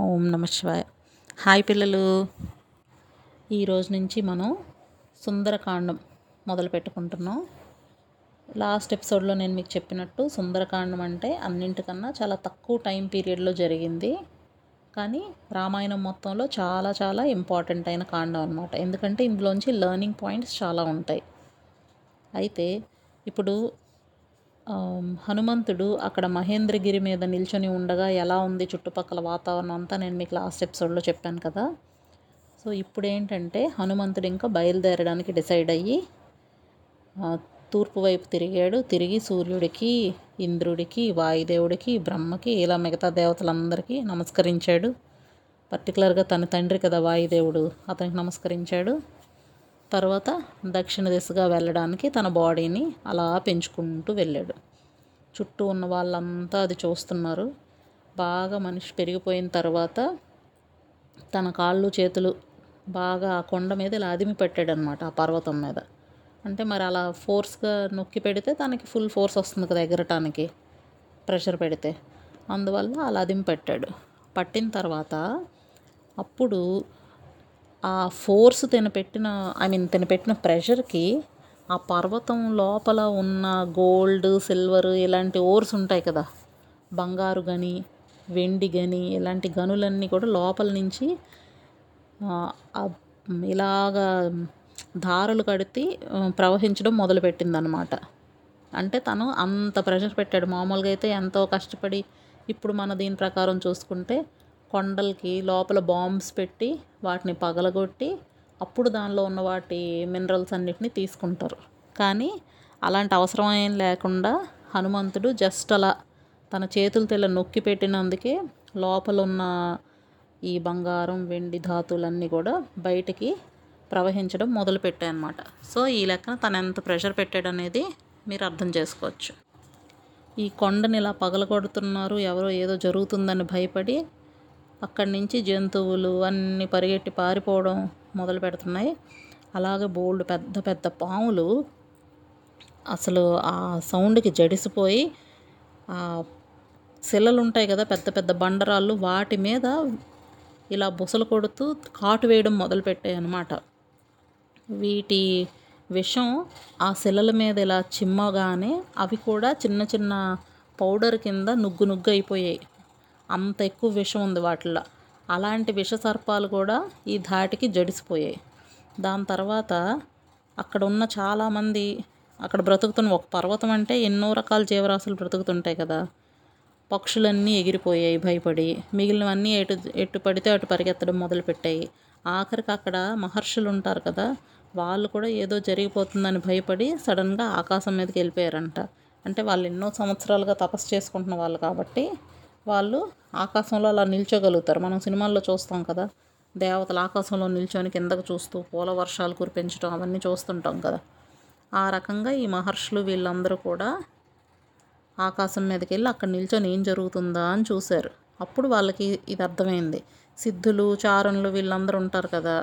ఓం నమ శివాయ. హాయ్ పిల్లలు. ఈరోజు నుంచి మనం సుందరకాండం మొదలు పెట్టుకుంటున్నాం. లాస్ట్ ఎపిసోడ్లో నేను మీకు చెప్పినట్టు సుందరకాండం అంటే అన్నింటికన్నా చాలా తక్కువ టైం పీరియడ్లో జరిగింది. కానీ రామాయణం మొత్తంలో చాలా చాలా ఇంపార్టెంట్ అయిన కాండం అనమాట ఎందుకంటే ఇందులోంచి లెర్నింగ్ పాయింట్స్ చాలా ఉంటాయి. అయితే ఇప్పుడు హనుమంతుడు అక్కడ మహేంద్రగిరి మీద నిల్చొని ఉండగా ఎలా ఉంది చుట్టుపక్కల వాతావరణం అంతా నేను మీకు లాస్ట్ ఎపిసోడ్లో చెప్పాను కదా. సో ఇప్పుడు ఏంటంటే హనుమంతుడు ఇంకా బయలుదేరడానికి డిసైడ్ అయ్యి తూర్పు వైపు తిరిగాడు. తిరిగి సూర్యుడికి ఇంద్రుడికి వాయుదేవుడికి బ్రహ్మకి ఇలా మిగతా దేవతలందరికీ నమస్కరించాడు. పర్టికులర్గా తన తండ్రి కదా వాయుదేవుడు అతనికి నమస్కరించాడు. తర్వాత దక్షిణ దిశగా వెళ్ళడానికి తన బాడీని అలా పెంచుకుంటూ వెళ్ళాడు. చుట్టూ ఉన్న వాళ్ళంతా అది చూస్తున్నారు. బాగా మనిషి పెరిగిపోయిన తర్వాత తన కాళ్ళు చేతులు బాగా ఆ కొండ మీద ఇలా అదిమి పెట్టాడనమాట ఆ పర్వతం మీద. అంటే మరి అలా ఫోర్స్గా నొక్కి పెడితే తనకి ఫుల్ ఫోర్స్ వస్తుంది కదా ఎగరటానికి ప్రెషర్ పెడితే. అందువల్ల అలా అదిమి పెట్టాడు. పట్టిన తర్వాత అప్పుడు ఆ ఫోర్స్ తిన పెట్టిన ఐ మీన్ తిన పెట్టిన ప్రెషర్కి ఆ పర్వతం లోపల ఉన్న గోల్డ్ సిల్వర్ ఇలాంటి ఓర్స్ ఉంటాయి కదా. బంగారు గని వెండి గని ఇలాంటి గనులన్నీ కూడా లోపల నుంచి ఇలాగా దారులు కడితే ప్రవహించడం మొదలుపెట్టిందనమాట అంటే తను అంత ప్రెషర్ పెట్టాడు. మామూలుగా అయితే ఎంతో కష్టపడి ఇప్పుడు మన దీని ప్రకారం చూసుకుంటే కొండలకి లోపల బాంబ్స్ పెట్టి వాటిని పగలగొట్టి అప్పుడు దానిలో ఉన్న వాటి మినరల్స్ అన్నిటిని తీసుకుంటారు. కానీ అలాంటి అవసరం ఏం లేకుండా హనుమంతుడు జస్ట్ అలా తన చేతులతో ఇలా నొక్కి పెట్టినందుకే లోపల ఉన్న ఈ బంగారం వెండి ధాతువులన్నీ కూడా బయటికి ప్రవహించడం మొదలుపెట్టాయి అనమాట సో ఈ లెక్కన తను ఎంత ప్రెషర్ పెట్టాడు అనేది మీరు అర్థం చేసుకోవచ్చు. ఈ కొండని ఇలా పగలగొడుతున్నారు ఎవరో ఏదో జరుగుతుందని భయపడి అక్కడి నుంచి జంతువులు అన్నీ పరిగెట్టి పారిపోవడం మొదలు పెడుతున్నాయి. అలాగే బోల్డ్ పెద్ద పెద్ద పాములు అసలు ఆ సౌండ్కి జడిసిపోయి ఆ శిలలు ఉంటాయి కదా పెద్ద పెద్ద బండరాళ్ళు వాటి మీద ఇలా బుసలు కొడుతూ కాటు వేయడం మొదలుపెట్టాయి అన్నమాట. వీటి విషం ఆ శిలల మీద ఇలా చిమ్మగానే అవి కూడా చిన్న చిన్న పౌడర్ కింద నుగ్గు నుగ్గు అయిపోయాయి. అంత ఎక్కువ విషం ఉంది వాటిల్లో. అలాంటి విష సర్పాలు కూడా ఈ ధాటికి జడిసిపోయాయి. దాని తర్వాత అక్కడ ఉన్న చాలామంది అక్కడ బ్రతుకుతున్న ఒక పర్వతం అంటే ఎన్నో రకాల జీవరాశులు బ్రతుకుతుంటాయి కదా. పక్షులన్నీ ఎగిరిపోయాయి భయపడి. మిగిలినవన్నీ ఎటు ఎటు పడితే అటు పరిగెత్తడం మొదలుపెట్టాయి. ఆఖరికి అక్కడ మహర్షులు ఉంటారు కదా వాళ్ళు కూడా ఏదో జరిగిపోతుందని భయపడి సడన్గా ఆకాశం మీదకి వెళ్ళిపోయారంట. అంటే వాళ్ళు ఎన్నో సంవత్సరాలుగా తపస్సు చేసుకుంటున్న వాళ్ళు కాబట్టి వాళ్ళు ఆకాశంలో అలా నిల్చోగలుగుతారు. మనం సినిమాల్లో చూస్తాం కదా దేవతలు ఆకాశంలో నిల్చొని కిందకు చూస్తూ పూల వర్షాలు కురిపించడం అవన్నీ చూస్తుంటాం కదా. ఆ రకంగా ఈ మహర్షులు వీళ్ళందరూ కూడా ఆకాశం మీదకి వెళ్ళి అక్కడ నిల్చొని ఏం జరుగుతుందా అని చూశారు. అప్పుడు వాళ్ళకి ఇది అర్థమైంది. సిద్ధులు చారణులు వీళ్ళందరూ ఉంటారు కదా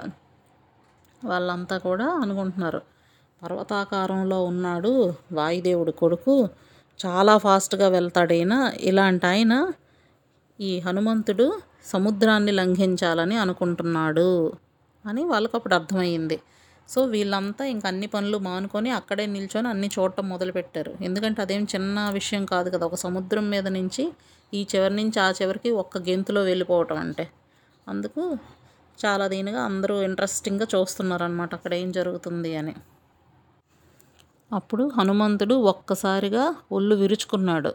వాళ్ళంతా కూడా అనుకుంటున్నారు. పర్వతాకారంలో ఉన్నాడు వాయుదేవుడి కొడుకు. చాలా ఫాస్ట్గా వెళ్తాడైనా? ఇలాంటి ఆయన ఈ హనుమంతుడు సముద్రాన్ని లంఘించాలని అనుకుంటున్నాడు అని వాళ్ళకి అప్పుడు అర్థమైంది సో వీళ్ళంతా ఇంక అన్ని పనులు మానుకొని అక్కడే నిల్చొని అన్ని చూడటం మొదలుపెట్టారు. ఎందుకంటే అదేం చిన్న విషయం కాదు కదా ఒక సముద్రం మీద నుంచి ఈ చివరి నుంచి ఆ చివరికి ఒక్క గెంతులో వెళ్ళిపోవటం అంటే. అందుకు చాలా దీనిగా అందరూ ఇంట్రెస్టింగ్గా చూస్తున్నారనమాట అక్కడ ఏం జరుగుతుంది అని. అప్పుడు హనుమంతుడు ఒక్కసారిగా ఒళ్ళు విరుచుకున్నాడు.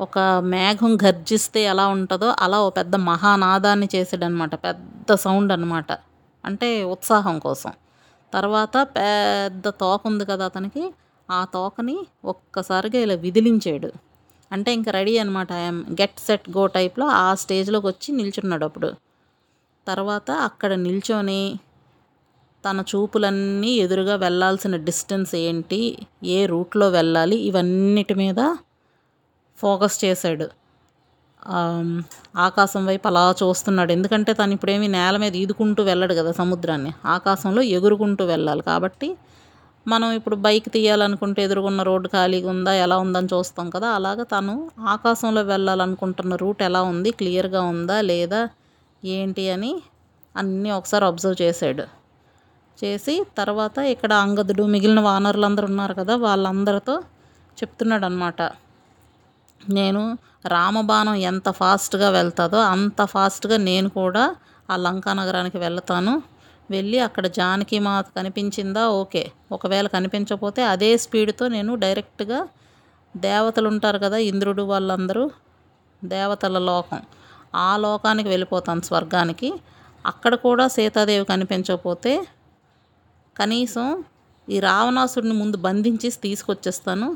ఒక మేఘం గర్జిస్తే ఎలా ఉంటుందో అలా ఓ పెద్ద మహానాదాన్ని చేసాడనమాట పెద్ద సౌండ్ అనమాట అంటే ఉత్సాహం కోసం. తర్వాత పెద్ద తోక ఉంది కదా అతనికి. ఆ తోకని ఒక్కసారిగా ఇలా విదిలించాడు. అంటే ఇంకా రెడీ అనమాట ఐఎమ్ గెట్ సెట్ గో టైప్లో ఆ స్టేజ్లోకి వచ్చి నిల్చున్నాడు అప్పుడు. తర్వాత అక్కడ నిల్చొని తన చూపులన్నీ ఎదురుగా వెళ్ళాల్సిన డిస్టెన్స్ ఏంటి? ఏ రూట్లో వెళ్ళాలి? ఇవన్నిటి మీద ఫోకస్ చేశాడు. ఆకాశం వైపు అలా చూస్తున్నాడు. ఎందుకంటే తను ఇప్పుడేమి నేల మీద ఈదుకుంటూ వెళ్ళడు కదా సముద్రాన్ని. ఆకాశంలో ఎగురుకుంటూ వెళ్ళాలి. కాబట్టి మనం ఇప్పుడు బైక్ తీయాలనుకుంటే ఎదురుకున్న రోడ్డు ఖాళీగా ఉందా ఎలా ఉందని చూస్తాం కదా. అలాగ తను ఆకాశంలో వెళ్ళాలనుకుంటున్న రూట్ ఎలా ఉంది క్లియర్గా ఉందా లేదా ఏంటి అని అన్నీ ఒకసారి అబ్జర్వ్ చేశాడు. చేసి తర్వాత ఇక్కడ అంగదుడు మిగిలిన వానరులందరూ ఉన్నారు కదా వాళ్ళందరితో చెప్తున్నాడు అనమాట నేను రామబాణం ఎంత ఫాస్ట్గా వెళ్తుందో అంత ఫాస్ట్గా నేను కూడా ఆ లంకా నగరానికి వెళ్తాను. వెళ్ళి అక్కడ జానకి మాత కనిపించిందా? ఓకే. ఒకవేళ కనిపించకపోతే అదే స్పీడ్తో నేను డైరెక్ట్గా దేవతలు ఉంటారు కదా ఇంద్రుడు వాళ్ళందరూ దేవతల లోకం ఆ లోకానికి వెళ్ళిపోతాను స్వర్గానికి. అక్కడ కూడా సీతాదేవి కనిపించకపోతే కనీసం ఈ రావణాసుడిని ముందు బంధించి తీసుకొచ్చేస్తాను.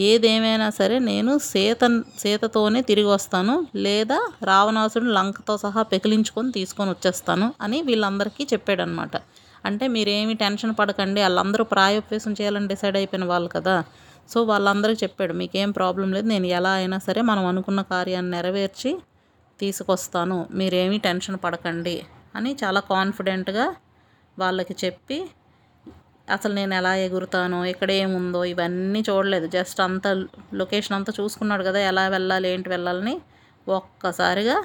ఏదేమైనా సరే నేను సీత సీతతోనే తిరిగి వస్తాను లేదా రావణాసుడిని లంకతో సహా పెకిలించుకొని తీసుకొని వచ్చేస్తాను అని వీళ్ళందరికీ చెప్పాడనమాట అంటే మీరేమి టెన్షన్ పడకండి వాళ్ళందరూ ప్రాయోపవేశం చేయాలని డిసైడ్ అయిపోయిన వాళ్ళు కదా. సో వాళ్ళందరికీ చెప్పాడు మీకేం ప్రాబ్లం లేదు నేను ఎలా అయినా సరే మనం అనుకున్న కార్యాన్ని నెరవేర్చి తీసుకొస్తాను మీరేమీ టెన్షన్ పడకండి అని చాలా కాన్ఫిడెంట్గా వాళ్ళకి చెప్పి అసలు నేను ఎలా ఎగురుతానో ఇక్కడ ఏముందో ఇవన్నీ చూడలేదు. జస్ట్ అంత లొకేషన్ అంతా చూసుకున్నాడు కదా ఎలా వెళ్ళాలి ఏంటి వెళ్ళాలని ఒక్కసారిగా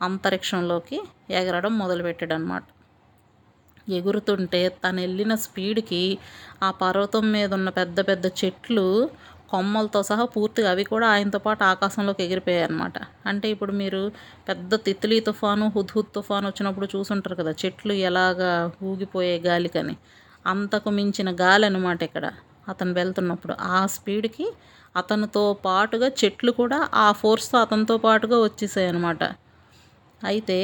అంతరిక్షంలోకి ఎగరడం మొదలుపెట్టాడు అనమాట ఎగురుతుంటే తను వెళ్ళిన స్పీడ్కి ఆ పర్వతం మీద ఉన్న పెద్ద పెద్ద చెట్లు కొమ్మలతో సహా పూర్తిగా అవి కూడా ఆయనతో పాటు ఆకాశంలోకి ఎగిరిపోయాయి అనమాట అంటే ఇప్పుడు మీరు పెద్ద తిత్లీ తుఫాను హుద్హుద్ తుఫాను వచ్చినప్పుడు చూసుంటారు కదా చెట్లు ఎలాగా ఊగిపోయే గాలికని. అంతకు మించిన గాలి అనమాట ఇక్కడ. అతను వెళ్తున్నప్పుడు ఆ స్పీడ్కి అతనితో పాటుగా చెట్లు కూడా ఆ ఫోర్స్తో అతనితో పాటుగా వచ్చేసాయి అనమాట అయితే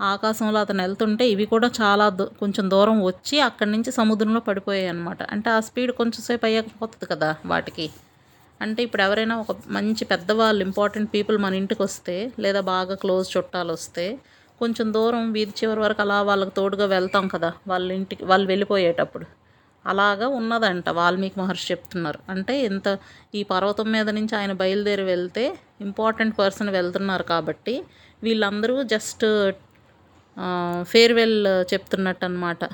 ఆకాశంలో అతను వెళ్తుంటే ఇవి కూడా చాలా కొంచెం దూరం వచ్చి అక్కడి నుంచి సముద్రంలో పడిపోయాయి అనమాట అంటే ఆ స్పీడ్ కొంచెం సేపు అయ్యాక పోతుంది కదా వాటికి. అంటే ఇప్పుడు ఎవరైనా ఒక మంచి పెద్దవాళ్ళు ఇంపార్టెంట్ పీపుల్ మన ఇంటికి వస్తే లేదా బాగా క్లోజ్ చుట్టాలు వస్తే కొంచెం దూరం వీధి చివరి వరకు అలా వాళ్ళకి తోడుగా వెళ్తాం కదా వాళ్ళ ఇంటికి వాళ్ళు వెళ్ళిపోయేటప్పుడు. అలాగా ఉన్నదంట వాల్మీకి మహర్షి చెప్తున్నారు. అంటే ఇంత ఈ పర్వతం మీద నుంచి ఆయన బయలుదేరి వెళ్తే ఇంపార్టెంట్ పర్సన్ వెళ్తున్నారు కాబట్టి వీళ్ళందరూ జస్ట్ ఫేర్వెల్ చెప్తున్నట్టు అనమాట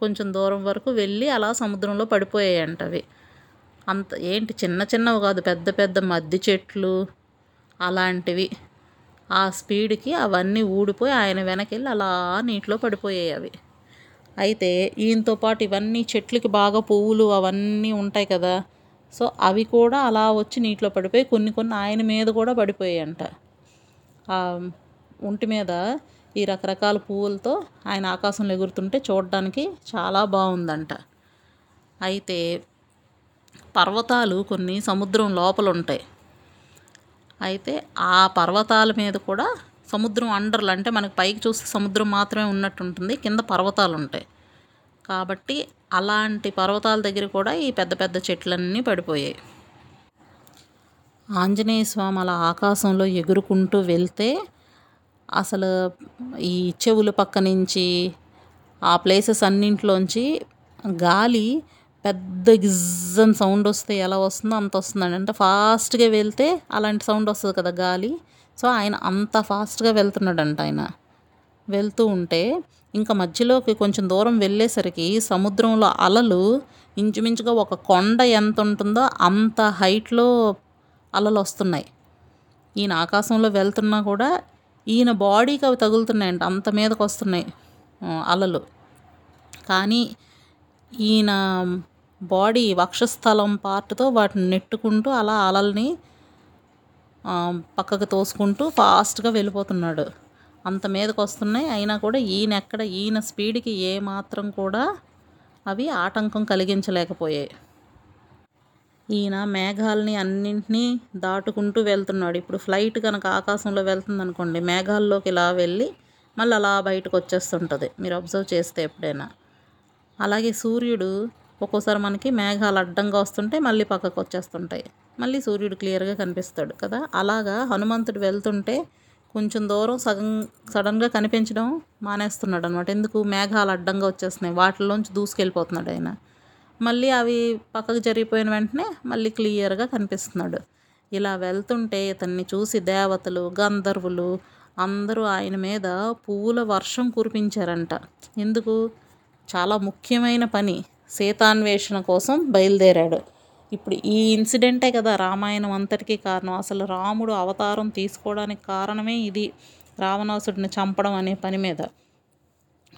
కొంచెం దూరం వరకు వెళ్ళి అలా సముద్రంలో పడిపోయాయంట అవి. అంత ఏంటి చిన్న చిన్నవి కాదు పెద్ద పెద్ద మద్ది చెట్లు అలాంటివి. ఆ స్పీడ్కి అవన్నీ ఊడిపోయి ఆయన వెనకెళ్ళి అలా నీటిలో పడిపోయాయి అవి. అయితే ఈయనతో పాటు ఇవన్నీ చెట్లకి బాగా పువ్వులు అవన్నీ ఉంటాయి కదా సో అవి కూడా అలా వచ్చి నీటిలో పడిపోయి కొన్ని కొన్ని ఆయన మీద కూడా పడిపోయాయంట. ఒంటి మీద ఈ రకరకాల పువ్వులతో ఆయన ఆకాశంలో ఎగురుతుంటే చూడడానికి చాలా బాగుందంట. అయితే పర్వతాలు కొన్ని సముద్రం లోపల ఉంటాయి అయితే ఆ పర్వతాల మీద కూడా సముద్రం అండర్లు అంటే మనకు పైకి చూస్తే సముద్రం మాత్రమే ఉన్నట్టు ఉంటుంది కింద పర్వతాలు ఉంటాయి కాబట్టి అలాంటి పర్వతాల దగ్గర కూడా ఈ పెద్ద పెద్ద చెట్లన్నీ పడిపోయాయి. ఆంజనేయ స్వామి అలా ఆకాశంలో ఎగురుకుంటూ వెళ్తే అసలు ఈ చెవుల పక్క నుంచి ఆ ప్లేసెస్ అన్నింటిలోంచి గాలి పెద్ద గిజ్జన్ సౌండ్ వస్తే ఎలా వస్తుందో అంత వస్తుందండి. అంటే ఫాస్ట్గా వెళ్తే అలాంటి సౌండ్ వస్తుంది కదా గాలి. సో ఆయన అంత ఫాస్ట్గా వెళ్తున్నాడంట ఆయన. వెళ్తూ ఉంటే ఇంకా మధ్యలోకి కొంచెం దూరం వెళ్ళేసరికి సముద్రంలో అలలు ఇంచుమించుగా ఒక కొండ ఎంత ఉంటుందో అంత హైట్లో అలలు వస్తున్నాయి. ఈయన ఆకాశంలో వెళ్తున్నా కూడా ఈయన బాడీకి అవి తగులుతున్నాయంట. అంత మీదకి వస్తున్నాయి అలలు. కానీ ఈయన బాడీ వక్షస్థలం పార్ట్తో వాటిని నెట్టుకుంటూ అలా అలల్ని పక్కకు తోసుకుంటూ ఫాస్ట్గా వెళ్ళిపోతున్నాడు. అంత మీదకు వస్తున్నాయి అయినా కూడా ఈయన ఎక్కడ ఈయన స్పీడ్కి ఏ మాత్రం కూడా అవి ఆటంకం కలిగించలేకపోయాయి. ఈయన మేఘాలని అన్నింటినీ దాటుకుంటూ వెళ్తున్నాడు. ఇప్పుడు ఫ్లైట్ కనుక ఆకాశంలో వెళ్తుంది అనుకోండి మేఘాల్లోకి ఇలా వెళ్ళి మళ్ళీ అలా బయటకు వచ్చేస్తుంటుంది. మీరు అబ్జర్వ్ చేస్తే ఎప్పుడైనా. అలాగే సూర్యుడు ఒక్కోసారి మనకి మేఘాలు అడ్డంగా వస్తుంటే మళ్ళీ పక్కకు వచ్చేస్తుంటాయి. మళ్ళీ సూర్యుడు క్లియర్గా కనిపిస్తాడు కదా. అలాగా హనుమంతుడు వెళ్తుంటే కొంచెం దూరం సగం సడన్గా కనిపించడం మానేస్తున్నాడు అనమాట ఎందుకు? మేఘాలు అడ్డంగా వచ్చేస్తున్నాయి. వాటిలోంచి దూసుకెళ్ళిపోతున్నాడు ఆయన. మళ్ళీ అవి పక్కకు జరిగిపోయిన వెంటనే మళ్ళీ క్లియర్గా కనిపిస్తున్నాడు. ఇలా వెళ్తుంటే ఇతన్ని చూసి దేవతలు గంధర్వులు అందరూ ఆయన మీద పువ్వుల వర్షం కురిపించారంట. ఎందుకు? చాలా ముఖ్యమైన పని. సీతాన్వేషణ కోసం బయలుదేరాడు. ఇప్పుడు ఈ ఇన్సిడెంటే కదా రామాయణం అంతటికీ కారణం. అసలు రాముడు అవతారం తీసుకోవడానికి కారణమే ఇది. రావణాసుడిని చంపడం అనే పని మీద.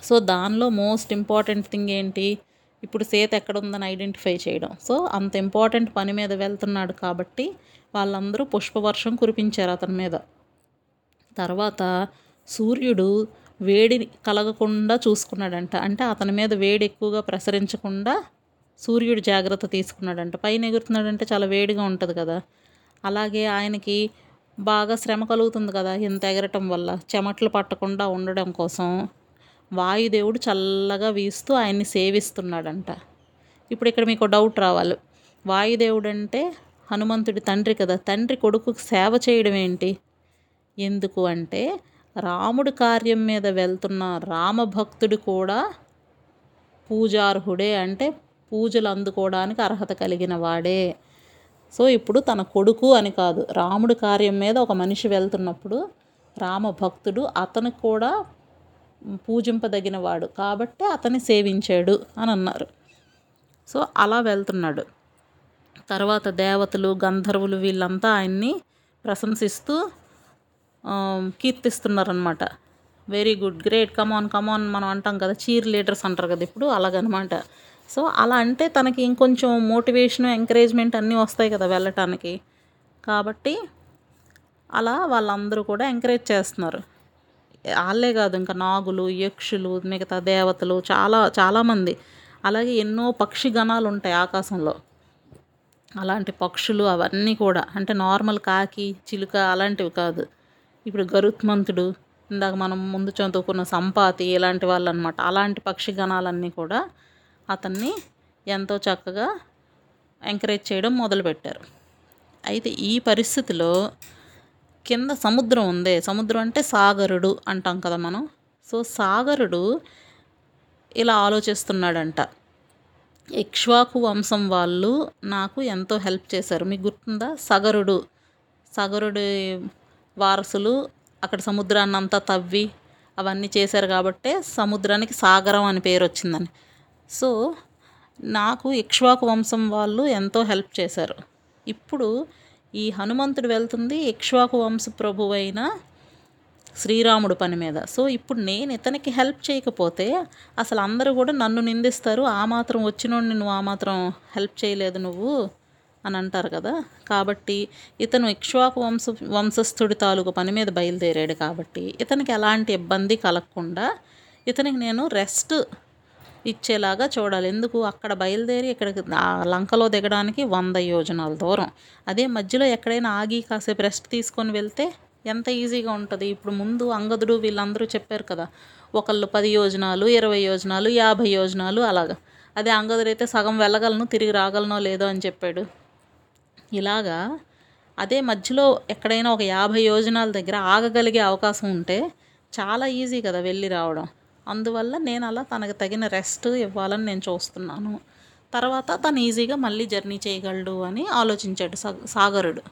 సో దానిలో మోస్ట్ ఇంపార్టెంట్ థింగ్ ఏంటి? ఇప్పుడు సీత ఎక్కడ ఉందని ఐడెంటిఫై చేయడం. సో అంత ఇంపార్టెంట్ పని మీద వెళ్తున్నాడు కాబట్టి వాళ్ళందరూ పుష్పవర్షం కురిపించారు అతని మీద. తర్వాత సూర్యుడు వేడిని కలగకుండా చూసుకున్నాడంట. అంటే అతని మీద వేడి ఎక్కువగా ప్రసరించకుండా సూర్యుడు జాగ్రత్త తీసుకున్నాడంట. పైన ఎగురుతున్నాడంటే చాలా వేడిగా ఉంటుంది కదా. అలాగే ఆయనకి బాగా శ్రమ కలుగుతుంది కదా ఇంత ఎగరటం వల్ల. చెమట్లు పట్టకుండా ఉండడం కోసం వాయుదేవుడు చల్లగా వీస్తూ ఆయన్ని సేవిస్తున్నాడంట. ఇప్పుడు ఇక్కడ మీకు డౌట్ రావాలి. వాయుదేవుడు అంటే హనుమంతుడి తండ్రి కదా. తండ్రి కొడుకు సేవ చేయడం ఏంటి? ఎందుకు అంటే రాముడి కార్యం మీద వెళ్తున్న రామభక్తుడు కూడా పూజార్హుడే అంటే పూజలు అందుకోవడానికి అర్హత కలిగిన వాడే. సో ఇప్పుడు తన కొడుకు అని కాదు రాముడి కార్యం మీద ఒక మనిషి వెళ్తున్నప్పుడు రామభక్తుడు అతనికి కూడా పూజింపదగిన వాడు కాబట్టి అతన్ని సేవించాడు అని అన్నారు. సో అలా వెళ్తున్నాడు. తర్వాత దేవతలు గంధర్వులు వీళ్ళంతా ఆయన్ని ప్రశంసిస్తూ కీర్తిస్తున్నారనమాట very good great come on come on మనం అంటాం కదా చీర్ లీడర్స్ అంటారు కదా ఇప్పుడు అలాగనమాట. సో అలా అంటే తనకి ఇంకొంచెం మోటివేషన్ ఎంకరేజ్మెంట్ అన్నీ వస్తాయి కదా వెళ్ళటానికి. కాబట్టి అలా వాళ్ళందరూ కూడా ఎంకరేజ్ చేస్తున్నారు. వాళ్ళే కాదు ఇంకా నాగులు యక్షులు మిగతా దేవతలు చాలా చాలామంది అలాగే ఎన్నో పక్షి గణాలు ఉంటాయి ఆకాశంలో. అలాంటి పక్షులు అవన్నీ కూడా అంటే నార్మల్ కాకి చిలుక అలాంటివి కాదు. ఇప్పుడు గరుత్మంతుడు ఇందాక మనం ముందు చదువుకున్న సంపాతి ఇలాంటి వాళ్ళు అనమాట అలాంటి పక్షి గణాలన్నీ కూడా అతన్ని ఎంతో చక్కగా ఎంకరేజ్ చేయడం మొదలుపెట్టారు. అయితే ఈ పరిస్థితిలో కింద సముద్రం ఉంది. సముద్రం అంటే సాగరుడు అంటాం కదా మనం. సో సాగరుడు ఇలా ఆలోచిస్తున్నాడంట. ఇక్ష్వాకు వంశం వాళ్ళు నాకు ఎంతో హెల్ప్ చేశారు. మీకు గుర్తుందా? సగరుడు. సగరుడి వారసులు అక్కడ సముద్రాన్ని అంతా తవ్వి అవన్నీ చేశారు కాబట్టే సముద్రానికి సాగరం అని పేరు వచ్చిందని. సో నాకు ఇక్ష్వాకు వంశం వాళ్ళు ఎంతో హెల్ప్ చేశారు. ఇప్పుడు ఈ హనుమంతుడు వెళ్తుంది ఇక్ష్వాకు వంశ ప్రభువైన శ్రీరాముడు పని మీద. సో ఇప్పుడు నేను ఇతనికి హెల్ప్ చేయకపోతే అసలు అందరూ కూడా నన్ను నిందిస్తారు ఆ మాత్రం వచ్చినోడిని నువ్వు ఆ మాత్రం హెల్ప్ చేయలేదు నువ్వు అని అంటారు కదా. కాబట్టి ఇతను ఇక్ష్వాకు వంశ వంశస్థుడి తాలూకు పని మీద బయలుదేరాడు కాబట్టి ఇతనికి ఎలాంటి ఇబ్బంది కలగకుండా ఇతనికి నేను రెస్ట్ ఇచ్చేలాగా చూడాలి. ఎందుకు? అక్కడ బయలుదేరి ఇక్కడికి లంకలో దిగడానికి వంద యోజనాల దూరం. అదే మధ్యలో ఎక్కడైనా ఆగి కాసేపు రెస్ట్ తీసుకొని వెళ్తే ఎంత ఈజీగా ఉంటుంది? ఇప్పుడు ముందు అంగదుడు వీళ్ళందరూ చెప్పారు కదా. ఒకళ్ళు పది యోజనాలు ఇరవై యోజనాలు యాభై యోజనాలు అలాగా. అదే అంగదుడు అయితే సగం వెళ్ళగలను తిరిగి రాగలనో లేదో అని చెప్పాడు. ఇలాగా అదే మధ్యలో ఎక్కడైనా ఒక యాభై యోజనాల దగ్గర ఆగగలిగే అవకాశం ఉంటే చాలా ఈజీ కదా వెళ్ళి రావడం. అందువల్ల నేను అలా తనకు తగిన రెస్ట్ ఇవ్వాలని నేను చూస్తున్నాను. తర్వాత తను ఈజీగా మళ్ళీ జర్నీ చేయగలడు అని ఆలోచించాడు సాగరుడు.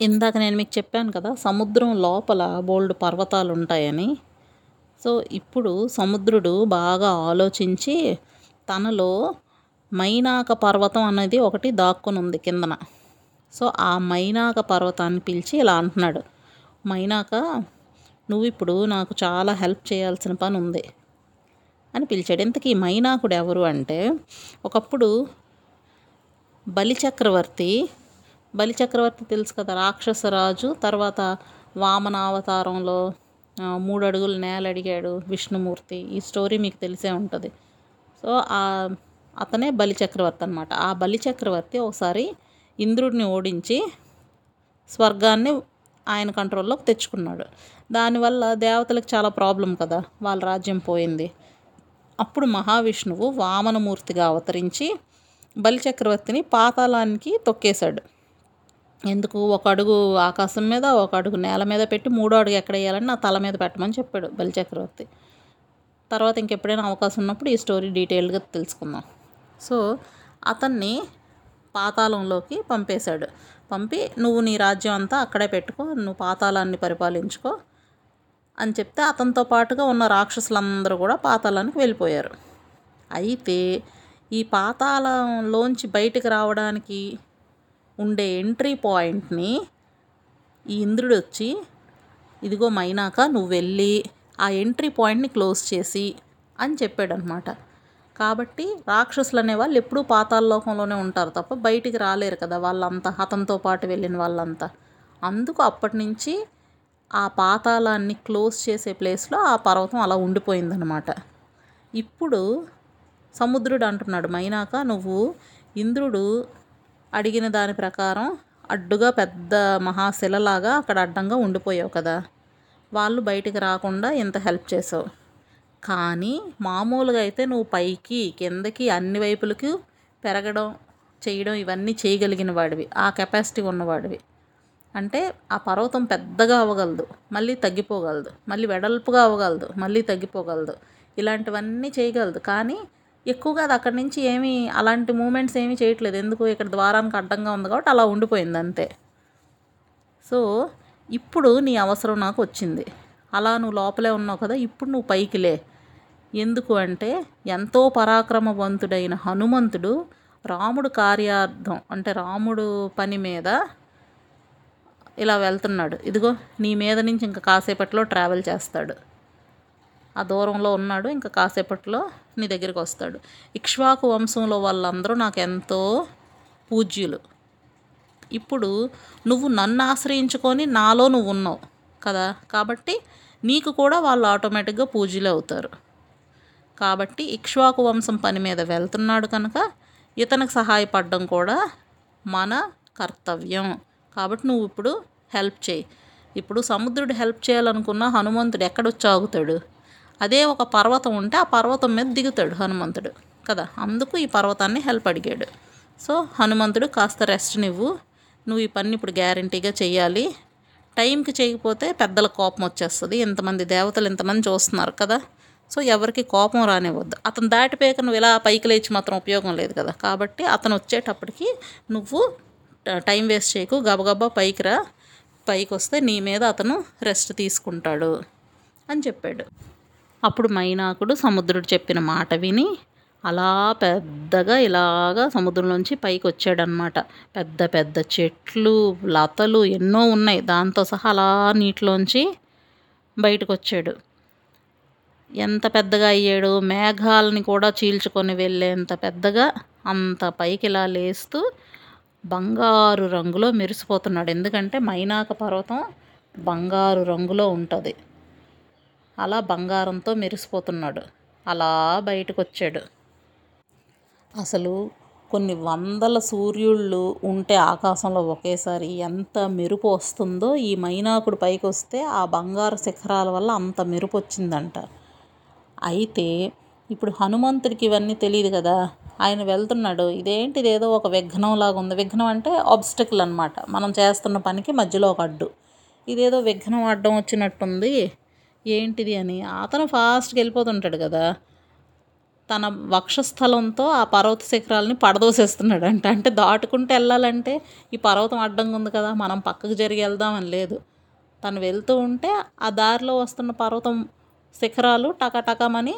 ఇందాక నేను మీకు చెప్పాను కదా సముద్రం లోపల బోల్డ్ పర్వతాలు ఉంటాయని సో ఇప్పుడు సముద్రుడు బాగా ఆలోచించి తనలో మైనాక పర్వతం అనేది ఒకటి దాక్కుని ఉంది కిందన. సో ఆ మైనాక పర్వతాన్ని పిలిచి ఇలా అంటున్నాడు. మైనాక నువ్వు ఇప్పుడు నాకు చాలా హెల్ప్ చేయాల్సిన పని ఉంది అని పిలిచాడు. ఇంతకీ మైనాకుడు ఎవరు అంటే ఒకప్పుడు బలిచక్రవర్తి బలిచక్రవర్తి తెలుసు కదా రాక్షసరాజు తర్వాత వామన అవతారంలో మూడు అడుగులు నేల అడిగాడు విష్ణుమూర్తి. ఈ స్టోరీ మీకు తెలిసే ఉంటుంది. సో అతనే బలిచక్రవర్తి అనమాట ఆ బలిచక్రవర్తి ఒకసారి ఇంద్రుడిని ఓడించి స్వర్గాన్ని ఆయన కంట్రోల్లోకి తెచ్చుకున్నాడు. దానివల్ల దేవతలకు చాలా ప్రాబ్లం కదా వాళ్ళ రాజ్యం పోయింది. అప్పుడు మహావిష్ణువు వామనమూర్తిగా అవతరించి బలిచక్రవర్తిని పాతాళానికి తొక్కేశాడు. ఎందుకు? ఒక అడుగు ఆకాశం మీద ఒక అడుగు నేల మీద పెట్టి మూడో అడుగు ఎక్కడ వేయాలని నా తల మీద పెట్టమని చెప్పాడు బలిచక్రవర్తి తర్వాత ఇంకెప్పుడైనా అవకాశం ఉన్నప్పుడు ఈ స్టోరీ డీటెయిల్గా తెలుసుకుందాం. సో అతన్ని పాతాళంలోకి పంపేశాడు. పంపి నువ్వు నీ రాజ్యం అంతా అక్కడే పెట్టుకో నువ్వు పాతాళాన్ని పరిపాలించుకో అని చెప్తే అతనితో పాటుగా ఉన్న రాక్షసులందరూ కూడా పాతాళానికి వెళ్ళిపోయారు. అయితే ఈ పాతాళంలోంచి బయటకు రావడానికి ఉండే ఎంట్రీ పాయింట్ని ఈ ఇంద్రుడు వచ్చి ఇదిగో మైనాక నువ్వు వెళ్ళి ఆ ఎంట్రీ పాయింట్ని క్లోజ్ చేసి అని చెప్పాడనమాట కాబట్టి రాక్షసులు అనేవాళ్ళు ఎప్పుడూ పాతాళలోకంలోనే ఉంటారు తప్ప బయటికి రాలేరు కదా వాళ్ళంతా హతంతో పాటు వెళ్ళిన వాళ్ళంతా. అందుకు అప్పటి నుంచి ఆ పాతాళాన్ని క్లోజ్ చేసే ప్లేస్లో ఆ పర్వతం అలా ఉండిపోయిందనమాట ఇప్పుడు సముద్రుడు అంటున్నాడు మైనాక నువ్వు ఇంద్రుడు అడిగిన దాని ప్రకారం అడ్డుగా పెద్ద మహాశిలలాగా అక్కడ అడ్డంగా ఉండిపోయావు కదా. వాళ్ళు బయటికి రాకుండా ఎంత హెల్ప్ చేసావు. కానీ మామూలుగా అయితే నువ్వు పైకి కిందకి అన్ని వైపులకి పెరగడం చేయడం ఇవన్నీ చేయగలిగిన వాడివి. ఆ కెపాసిటీ ఉన్నవాడివి. అంటే ఆ పర్వతం పెద్దగా అవ్వగలదు మళ్ళీ తగ్గిపోగలదు మళ్ళీ వెడల్పుగా అవ్వగలదు మళ్ళీ తగ్గిపోగలదు. ఇలాంటివన్నీ చేయగలదు. కానీ ఎక్కువగా అది అక్కడి నుంచి ఏమీ అలాంటి మూమెంట్స్ ఏమీ చేయట్లేదు. ఎందుకు? ఇక్కడ ద్వారానికి అడ్డంగా ఉంది కాబట్టి అలా ఉండిపోయింది అంతే. సో ఇప్పుడు నీ అవసరం నాకు వచ్చింది. అలా నువ్వు లోపలే ఉన్నావు కదా ఇప్పుడు నువ్వు పైకి లే. ఎందుకు అంటే ఎంతో పరాక్రమవంతుడైన హనుమంతుడు రాముడు కార్యార్థం అంటే రాముడు పని మీద ఇలా వెళ్తున్నాడు. ఇదిగో నీ మీద నుంచి ఇంకా కాసేపట్లో ట్రావెల్ చేస్తాడు. ఆ దూరంలో ఉన్నాడు ఇంకా కాసేపట్లో నీ దగ్గరికి వస్తాడు. ఇక్ష్వాకు వంశంలో వాళ్ళందరూ నాకు ఎంతో పూజ్యులు. ఇప్పుడు నువ్వు నన్ను ఆశ్రయించుకొని నాలో నువ్వు ఉన్నావు కదా కాబట్టి నీకు కూడా వాళ్ళు ఆటోమేటిక్గా పూజ్యులు అవుతారు. కాబట్టి ఇక్ష్వాకు వంశం పని మీద వెళ్తున్నాడు కనుక ఇతనికి సహాయపడడం కూడా మన కర్తవ్యం. కాబట్టి నువ్వు ఇప్పుడు హెల్ప్ చేయి. ఇప్పుడు సముద్రుడు హెల్ప్ చేయాలనుకున్న హనుమంతుడు ఎక్కడొచ్చి ఆగుతాడు. అదే ఒక పర్వతం ఉంటే ఆ పర్వతం మీద దిగుతాడు హనుమంతుడు కదా. అందుకు ఈ పర్వతాన్ని హెల్ప్ అడిగాడు. సో హనుమంతుడు కాస్త రెస్ట్ నువ్వు. నువ్వు ఈ పని ఇప్పుడు గ్యారంటీగా చేయాలి టైంకి చేయకపోతే పెద్దల కోపం వచ్చేస్తుంది. ఇంతమంది దేవతలు ఇంతమంది చూస్తున్నారు కదా. సో ఎవరికి కోపం రానివ్వద్దు. అతను దాటిపోయాక నువ్వు ఇలా పైకి లేచి మాత్రం ఉపయోగం లేదు కదా. కాబట్టి అతను వచ్చేటప్పటికి నువ్వు టైం వేస్ట్ చేయకు గబగబా పైకి రా పైకి వస్తే నీ మీద అతను రెస్ట్ తీసుకుంటాడు అని చెప్పాడు. అప్పుడు మైనాకుడు సముద్రుడు చెప్పిన మాట విని అలా పెద్దగా ఇలాగా సముద్రంలోంచి పైకి వచ్చాడనమాట పెద్ద పెద్ద చెట్లు లతలు ఎన్నో ఉన్నాయి. దాంతో సహా అలా నీటిలోంచి బయటకు వచ్చాడు. ఎంత పెద్దగా అయ్యాడు మేఘాలని కూడా చీల్చుకొని వెళ్ళేంత పెద్దగా అంత పైకి ఇలా లేస్తూ బంగారు రంగులో మెరిసిపోతున్నాడు. ఎందుకంటే మైనాక పర్వతం బంగారు రంగులో ఉంటుంది. అలా బంగారంతో మెరిసిపోతున్నాడు. అలా బయటకు వచ్చాడు అసలు కొన్ని వందల సూర్యుళ్ళు ఉంటే ఆకాశంలో ఒకేసారి ఎంత మెరుపు వస్తుందో ఈ మైనాకుడు పైకి వస్తే ఆ బంగారు శిఖరాల వల్ల అంత మెరుపు వచ్చిందంట అయితే ఇప్పుడు హనుమంతుడికి ఇవన్నీ తెలియదు కదా. ఆయన వెళ్తున్నాడు. ఇదేంటిది? ఏదో ఒక విఘ్నం లాగా ఉంది. విఘ్నం అంటే ఆబ్స్టకిల్ అనమాట మనం చేస్తున్న పనికి మధ్యలో ఒక అడ్డు. ఇదేదో విఘ్నం అడ్డం వచ్చినట్టుంది. ఏంటిది అని. అతను ఫాస్ట్గా వెళ్ళిపోతుంటాడు కదా. తన వక్షస్థలంతో ఆ పర్వత శిఖరాలని పడదోసేస్తున్నాడు అంట అంటే దాటుకుంటూ వెళ్ళాలంటే ఈ పర్వతం అడ్డంగా ఉంది కదా. మనం పక్కకు జరిగి వెళ్దామని లేదు. తను వెళ్తూ ఉంటే ఆ దారిలో వస్తున్న పర్వతం శిఖరాలు టకటకమని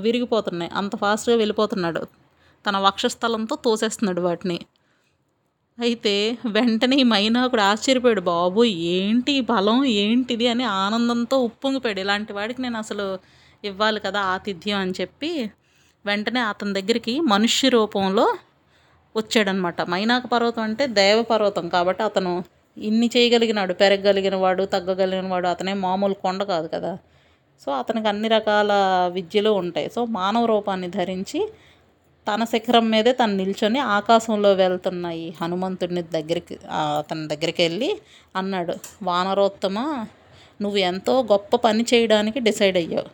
విరిగిపోతున్నాయి. అంత ఫాస్ట్గా వెళ్ళిపోతున్నాడు. తన వక్షస్థలంతో తోసేస్తున్నాడు వాటిని. అయితే వెంటనే ఈ మైనాకుడు ఆశ్చర్యపోయాడు. బాబు ఏంటి బలం? ఏంటిది? అని ఆనందంతో ఉప్పొంగిపోయాడు. ఇలాంటి వాడికి నేను అసలు ఇవ్వాలి కదా ఆతిథ్యం అని చెప్పి వెంటనే అతని దగ్గరికి మనుష్య రూపంలో వచ్చాడనమాట. మైనాక పర్వతం అంటే దేవ పర్వతం కాబట్టి అతను ఇన్ని చేయగలిగినాడు పెరగగలిగిన వాడు తగ్గగలిగిన వాడు అతనే మామూలు కొండ కాదు కదా. సో అతనికి అన్ని రకాల విద్యలు ఉంటాయి. సో మానవ రూపాన్ని ధరించి తన శిఖరం మీదే తను నిల్చొని ఆకాశంలో వెళ్తున్న ఈ హనుమంతుడిని దగ్గరికి అతని దగ్గరికి వెళ్ళి అన్నాడు వానరోత్తమ నువ్వు ఎంతో గొప్ప పని చేయడానికి డిసైడ్ అయ్యావు.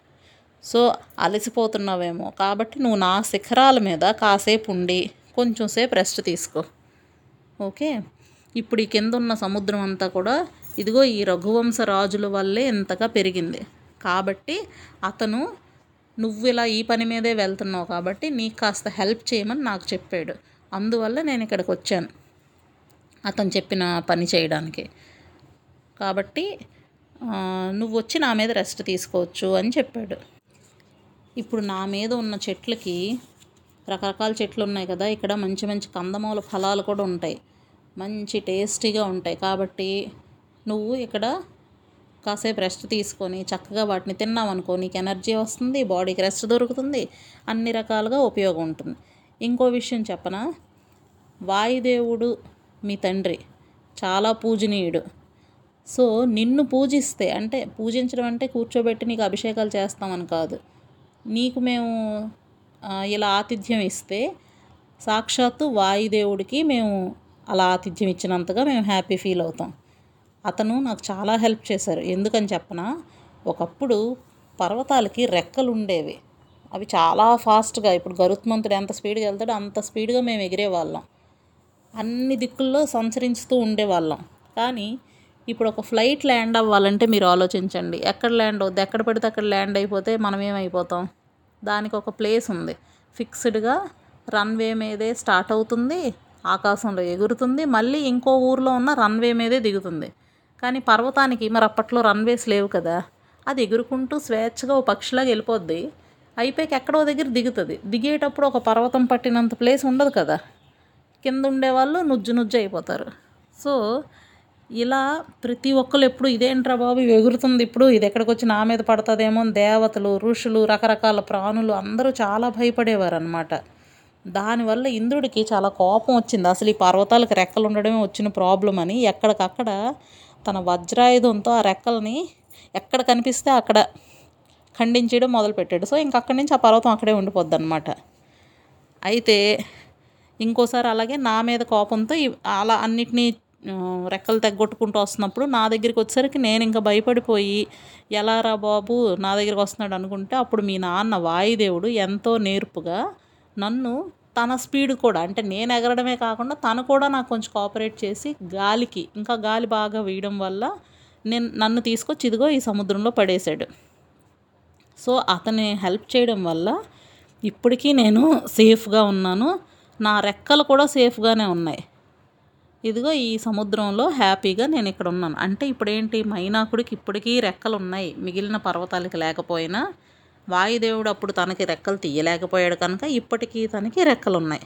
సో అలసిపోతున్నావేమో. కాబట్టి నువ్వు నా శిఖరాల మీద కాసేపు ఉండి కొంచెం సేపు రెస్ట్ తీసుకో. ఓకే? ఇప్పుడు ఈ కింద ఉన్న సముద్రం అంతా కూడా ఇదిగో ఈ రఘువంశ రాజుల వల్లే ఇంతగా పెరిగింది. కాబట్టి అతను నువ్వు ఇలా ఈ పని మీదే వెళ్తున్నావు కాబట్టి నీకు కాస్త హెల్ప్ చేయమని నాకు చెప్పాడు. అందువల్ల నేను ఇక్కడికి వచ్చాను. అతను చెప్పిన పని చేయడానికి. కాబట్టి నువ్వు వచ్చి నా మీద రెస్ట్ తీసుకోవచ్చు అని చెప్పాడు. ఇప్పుడు నా మీద ఉన్న చెట్లకి రకరకాల చెట్లు ఉన్నాయి కదా ఇక్కడ మంచి మంచి కందమూల ఫలాలు కూడా ఉంటాయి. మంచి టేస్టీగా ఉంటాయి. కాబట్టి నువ్వు ఇక్కడ కాసేపు రెస్ట్ తీసుకొని చక్కగా వాటిని తిన్నామనుకో నీకు ఎనర్జీ వస్తుంది బాడీకి రెస్ట్ దొరుకుతుంది అన్ని రకాలుగా ఉపయోగం ఉంటుంది. ఇంకో విషయం చెప్పనా? వాయుదేవుడు మీ తండ్రి చాలా పూజనీయుడు. సో నిన్ను పూజిస్తే అంటే పూజించడం అంటే కూర్చోబెట్టి నీకు అభిషేకాలు చేస్తామని కాదు. నీకు మేము ఇలా ఆతిథ్యం ఇస్తే సాక్షాత్తు వాయుదేవుడికి మేము అలా ఆతిథ్యం ఇచ్చినంతగా మేము హ్యాపీ ఫీల్ అవుతాం. అతను నాకు చాలా హెల్ప్ చేశారు. ఎందుకని చెప్పనా? ఒకప్పుడు పర్వతాలకి రెక్కలు ఉండేవి అవి చాలా ఫాస్ట్గా ఇప్పుడు గరుత్మంతుడు ఎంత స్పీడ్గా వెళ్తాడో అంత స్పీడ్గా మేము ఎగిరేవాళ్ళం. అన్ని దిక్కుల్లో సంచరిస్తూ ఉండేవాళ్ళం. కానీ ఇప్పుడు ఒక ఫ్లైట్ ల్యాండ్ అవ్వాలంటే మీరు ఆలోచించండి. ఎక్కడ ల్యాండ్ అవుద్ది? ఎక్కడ పడితే అక్కడ ల్యాండ్ అయిపోతే మనం ఏమైపోతాం? దానికి ఒక ప్లేస్ ఉంది. ఫిక్స్డ్గా రన్వే మీదే స్టార్ట్ అవుతుంది ఆకాశంలో ఎగురుతుంది మళ్ళీ ఇంకో ఊర్లో ఉన్న రన్వే మీదే దిగుతుంది. కానీ పర్వతానికి మరి అప్పట్లో రన్వేస్ లేవు కదా. అది ఎగురుకుంటూ స్వేచ్ఛగా ఓ పక్షిలాగా వెళ్ళిపోద్ది. అయిపోయాక ఎక్కడో దగ్గర దిగుతుంది. దిగేటప్పుడు ఒక పర్వతం పట్టినంత ప్లేస్ ఉండదు కదా. కింద ఉండేవాళ్ళు నుజ్జు నుజ్జు అయిపోతారు. సో ఇలా ప్రతి ఒక్కరు ఎప్పుడు ఇదేంట్రా బాబు ఎగురుతుంది ఇప్పుడు ఇది ఎక్కడికి వచ్చి నా మీద పడుతుందేమో దేవతలు ఋషులు రకరకాల ప్రాణులు అందరూ చాలా భయపడేవారు అనమాట దానివల్ల ఇంద్రుడికి చాలా కోపం వచ్చింది. అసలు ఈ పర్వతాలకు రెక్కలు ఉండడమే వచ్చిన ప్రాబ్లం అని ఎక్కడికక్కడ తన వజ్రాయుధంతో ఆ రెక్కల్ని ఎక్కడ కనిపిస్తే అక్కడ ఖండించడం మొదలుపెట్టాడు. సో ఇంక అక్కడి నుంచి ఆ పర్వతం అక్కడే ఉండిపోద్ది అనమాట అయితే ఇంకోసారి అలాగే నా మీద కోపంతో అలా అన్నిటినీ రెక్కలు తెగ్గొట్టుకుంటూ వస్తున్నప్పుడు నా దగ్గరికి వచ్చేసరికి నేను ఇంకా భయపడిపోయి ఎలా రా బాబు నా దగ్గరికి వస్తున్నాడు అనుకుంటే అప్పుడు మీ నాన్న వాయుదేవుడు ఎంతో నేర్పుగా నన్ను తన స్పీడ్ కూడా అంటే నేను ఎగరడమే కాకుండా తను కూడా నాకు కొంచెం కోఆపరేట్ చేసి గాలికి ఇంకా గాలి బాగా వేయడం వల్ల నేను నన్ను తీసుకొచ్చి ఇదిగో ఈ సముద్రంలో పడేశాడు. సో అతని హెల్ప్ చేయడం వల్ల ఇప్పటికీ నేను సేఫ్గా ఉన్నాను. నా రెక్కలు కూడా సేఫ్గానే ఉన్నాయి. ఇదిగో ఈ సముద్రంలో హ్యాపీగా నేను ఇక్కడ ఉన్నాను. అంటే ఇప్పుడేంటి? మైనాకుడికి ఇప్పటికీ రెక్కలు ఉన్నాయి మిగిలిన పర్వతాలకి లేకపోయినా వాయుదేవుడు అప్పుడు తనకి రెక్కలు తీయలేకపోయాడు కనుక ఇప్పటికీ తనకి రెక్కలు ఉన్నాయి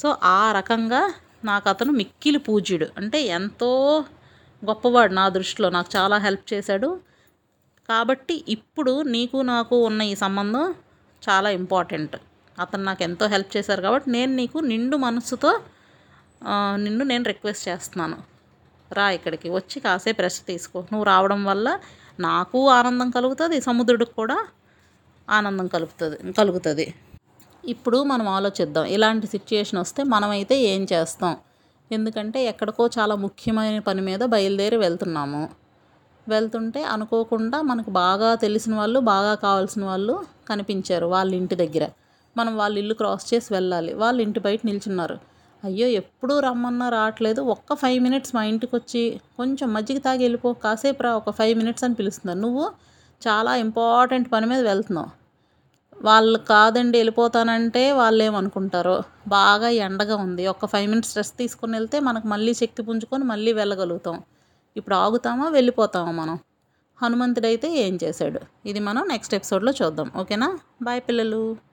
సో ఆ రకంగా నాకు అతను మిక్కిలి పూజ్యుడు. అంటే ఎంతో గొప్పవాడు నా దృష్టిలో. నాకు చాలా హెల్ప్ చేశాడు. కాబట్టి ఇప్పుడు నీకు నాకు ఉన్న ఈ సంబంధం చాలా ఇంపార్టెంట్. అతను నాకు ఎంతో హెల్ప్ చేశారు కాబట్టి నేను నీకు నిండు మనసుతో నిన్ను నేను రిక్వెస్ట్ చేస్తున్నాను. రా ఇక్కడికి. వచ్చి కాసేపు రెస్ట్ తీసుకో. నువ్వు రావడం వల్ల నాకు ఆనందం కలుగుతుంది. సముద్రుడికి కూడా ఆనందం కలుగుతుంది కలుగుతుంది. ఇప్పుడు మనం ఆలోచిద్దాం. ఇలాంటి సిచ్యుయేషన్ వస్తే మనమైతే ఏం చేస్తాం? ఎందుకంటే ఎక్కడికో చాలా ముఖ్యమైన పని మీద బయలుదేరి వెళ్తున్నాము. వెళ్తుంటే అనుకోకుండా మనకు బాగా తెలిసిన వాళ్ళు బాగా కావాల్సిన వాళ్ళు కనిపించారు వాళ్ళ ఇంటి దగ్గర. మనం వాళ్ళ ఇల్లు క్రాస్ చేసి వెళ్ళాలి. వాళ్ళ ఇంటి బయట నిల్చున్నారు. అయ్యో ఎప్పుడూ రమ్మన్నా రావట్లేదు. ఒక్క ఫైవ్ మినిట్స్ మా ఇంటికి వచ్చి కొంచెం మజ్జిగ తాగి వెళ్ళిపో కాసేపు రా ఒక ఫైవ్ మినిట్స్ అని పిలుస్తున్నారు. నువ్వు చాలా ఇంపార్టెంట్ పని మీద వెళ్తున్నాం. వాళ్ళు కాదండి వెళ్ళిపోతానంటే వాళ్ళు ఏమనుకుంటారో బాగా ఎండగా ఉంది. ఒక ఫైవ్ మినిట్స్ రెస్ట్ తీసుకొని వెళ్తే మనకు మళ్ళీ శక్తి పుంజుకొని మళ్ళీ వెళ్ళగలుగుతాం. ఇప్పుడు ఆగుతామా వెళ్ళిపోతామా మనం? హనుమంతుడైతే ఏం చేశాడు? ఇది మనం నెక్స్ట్ ఎపిసోడ్లో చూద్దాం. ఓకేనా? బాయ్ పిల్లలు.